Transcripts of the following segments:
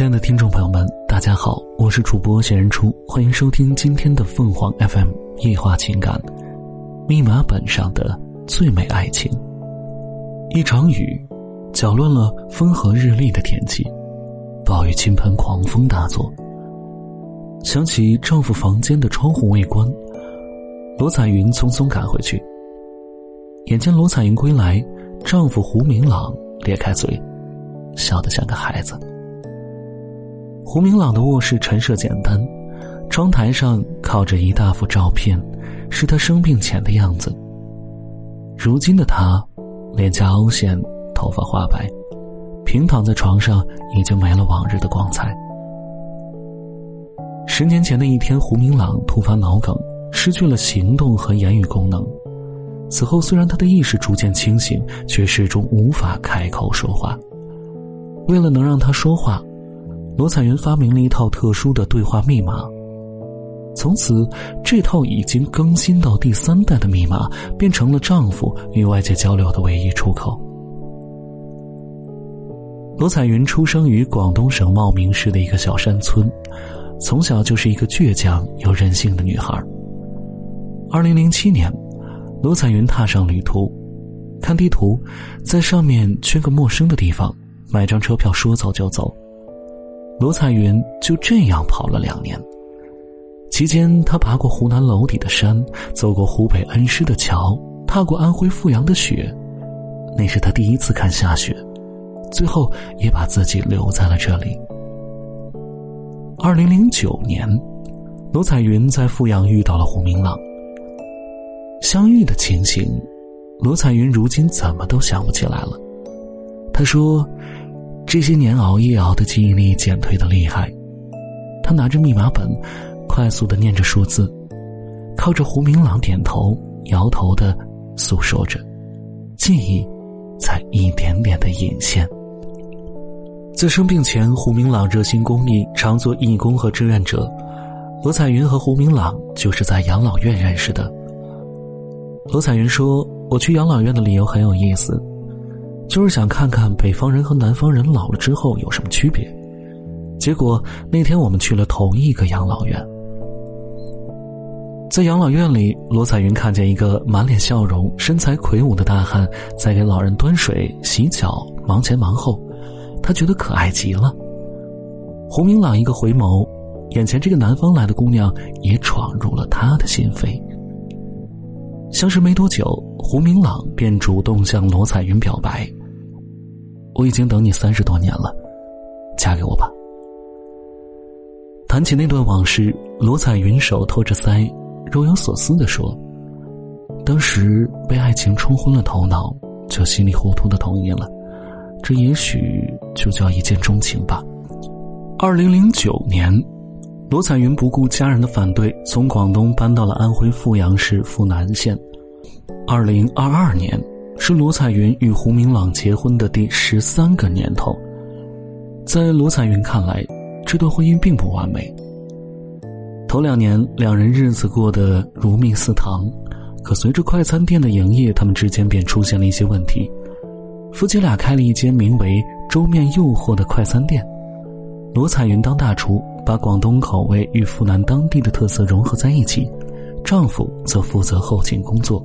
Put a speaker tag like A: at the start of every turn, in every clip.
A: 亲爱的听众朋友们，大家好，我是主播贤人初，欢迎收听今天的凤凰 FM 夜话情感。密码本上的最美爱情。一场雨，搅乱了风和日丽的天气，暴雨倾盆，狂风大作。想起丈夫房间的窗户未关，罗彩云匆匆赶回去。眼见罗彩云归来，丈夫胡明朗咧开嘴，笑得像个孩子。胡明朗的卧室陈设简单，窗台上靠着一大幅照片，是他生病前的样子。如今的他，脸颊凹陷，头发花白，平躺在床上，已经没了往日的光彩。十年前的一天，胡明朗突发脑梗，失去了行动和言语功能。此后，虽然他的意识逐渐清醒，却始终无法开口说话。为了能让他说话。罗彩云发明了一套特殊的对话密码。从此，这套已经更新到第三代的密码，变成了丈夫与外界交流的唯一出口。罗彩云出生于广东省茂名市的一个小山村，从小就是一个倔强又任性的女孩。二零零七年，罗彩云踏上旅途，看地图，在上面圈个陌生的地方，买张车票，说走就走。罗彩云就这样跑了两年，期间她爬过湖南娄底的山，走过湖北恩施的桥，踏过安徽阜阳的雪，那是她第一次看下雪，最后也把自己留在了这里。二零零九年，罗彩云在阜阳遇到了胡明朗。相遇的情形，罗彩云如今怎么都想不起来了。她说。这些年熬夜熬的记忆力减退的厉害，他拿着密码本，快速的念着数字，靠着胡明朗点头摇头的诉说着，记忆在一点点的隐现。在生病前，胡明朗热心公益，常做义工和志愿者。罗彩云和胡明朗就是在养老院认识的。罗彩云说：“我去养老院的理由很有意思。”就是想看看北方人和南方人老了之后有什么区别。结果那天我们去了同一个养老院，在养老院里，罗彩云看见一个满脸笑容、身材魁梧的大汉在给老人端水、洗脚，忙前忙后，他觉得可爱极了。胡明朗一个回眸，眼前这个南方来的姑娘也闯入了他的心扉。相识没多久，胡明朗便主动向罗彩云表白。我已经等你三十多年了，嫁给我吧。谈起那段往事，罗彩云手托着腮，若有所思的说：“当时被爱情冲昏了头脑，就稀里糊涂的同意了。这也许就叫一见钟情吧。”二零零九年，罗彩云不顾家人的反对，从广东搬到了安徽阜阳市阜南县。二零二二年。是罗彩云与胡明朗结婚的第十三个年头，在罗彩云看来，这段婚姻并不完美。头两年，两人日子过得如蜜似糖，可随着快餐店的营业，他们之间便出现了一些问题。夫妻俩开了一间名为“粥面诱惑”的快餐店，罗彩云当大厨，把广东口味与湖南当地的特色融合在一起，丈夫则负责后勤工作。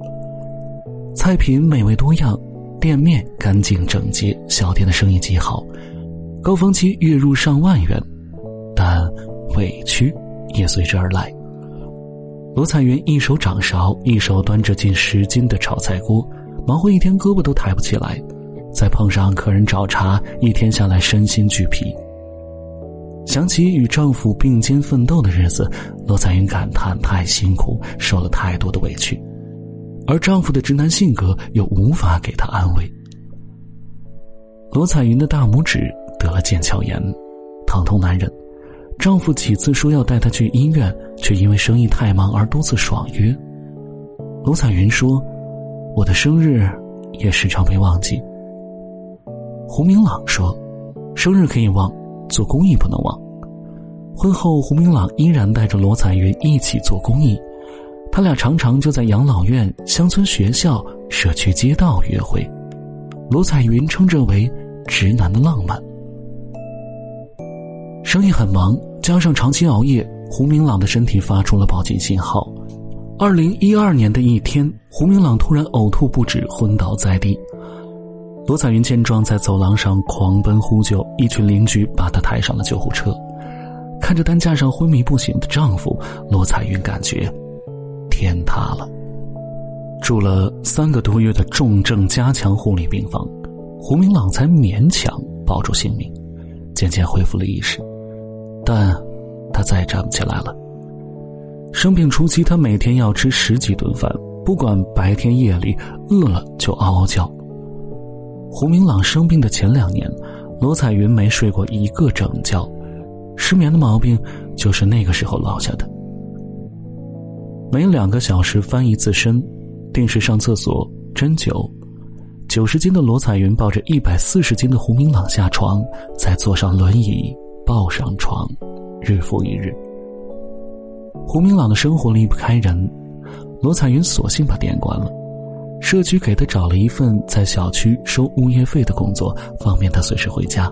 A: 菜品美味多样，店面干净整洁，小店的生意极好，高峰期月入上万元，但委屈也随之而来。罗彩云一手掌勺，一手端着近十斤的炒菜锅，忙活一天胳膊都抬不起来，再碰上客人找茬，一天下来身心俱疲。想起与丈夫并肩奋斗的日子，罗彩云感叹太辛苦，受了太多的委屈。而丈夫的直男性格又无法给她安慰。罗彩云的大拇指得了腱鞘炎，疼痛难忍。丈夫几次说要带她去医院，却因为生意太忙而多次爽约。罗彩云说：“我的生日也时常被忘记。”胡明朗说：“生日可以忘，做公益不能忘。”婚后，胡明朗依然带着罗彩云一起做公益。他俩常常就在养老院、乡村学校、社区街道约会，罗彩云称这为“直男的浪漫”。生意很忙，加上长期熬夜，胡明朗的身体发出了报警信号。二零一二年的一天，胡明朗突然呕吐不止，昏倒在地。罗彩云见状，在走廊上狂奔呼救，一群邻居把她抬上了救护车。看着担架上昏迷不醒的丈夫，罗彩云感觉天塌了。住了三个多月的重症加强护理病房，胡明朗才勉强保住性命，渐渐恢复了意识。但，他再也站不起来了。生病初期，他每天要吃十几顿饭，不管白天夜里，饿了就嗷嗷叫。胡明朗生病的前两年，罗彩云没睡过一个整觉，失眠的毛病就是那个时候落下的。每两个小时翻一次身，定时上厕所、针灸。九十斤的罗彩云抱着一百四十斤的胡明朗下床，再坐上轮椅。抱上床，日复一日。胡明朗的生活离不开人，罗彩云索性把店关了。社区给他找了一份在小区收物业费的工作，方便他随时回家。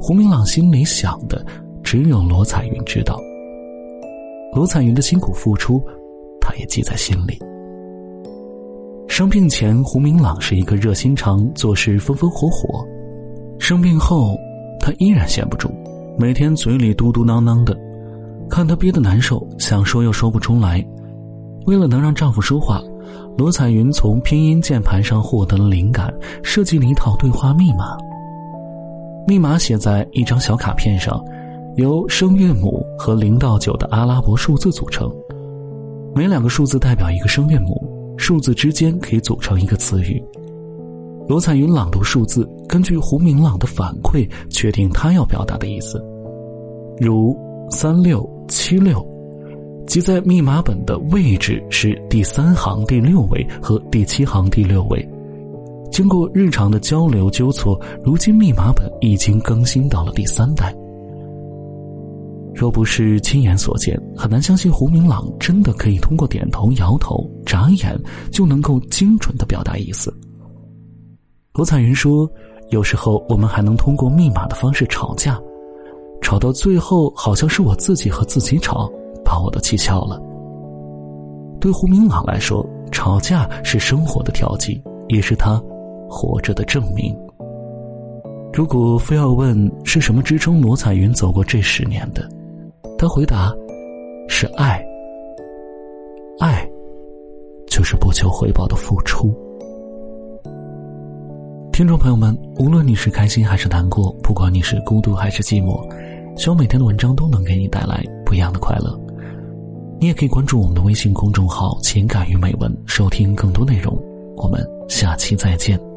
A: 胡明朗心里想的只有罗彩云知道。罗彩云的辛苦付出，他也记在心里。生病前，胡明朗是一个热心肠、做事风风火火；生病后，他依然闲不住，每天嘴里嘟嘟囔囔的，看他憋得难受，想说又说不出来。为了能让丈夫说话，罗彩云从拼音键盘上获得了灵感，设计了一套对话密码。密码写在一张小卡片上，由声韵母和零到九的阿拉伯数字组成，每两个数字代表一个声韵母，数字之间可以组成一个词语。罗彩云朗读数字，根据胡明朗的反馈，确定他要表达的意思，如三六七六，即在密码本的位置是第三行第六位和第七行第六位。经过日常的交流纠错，如今密码本已经更新到了第三代。若不是亲眼所见，很难相信胡明朗真的可以通过点头、摇头、眨眼就能够精准的表达意思。罗彩云说：“有时候我们还能通过密码的方式吵架，吵到最后好像是我自己和自己吵，把我都气笑了。”对胡明朗来说，吵架是生活的调剂，也是他活着的证明。如果非要问是什么支撑罗彩云走过这十年的，他回答：“是爱。爱，就是不求回报的付出。”听众朋友们，无论你是开心还是难过，不管你是孤独还是寂寞，希望每天的文章都能给你带来不一样的快乐。你也可以关注我们的微信公众号“情感与美文”，收听更多内容。我们下期再见。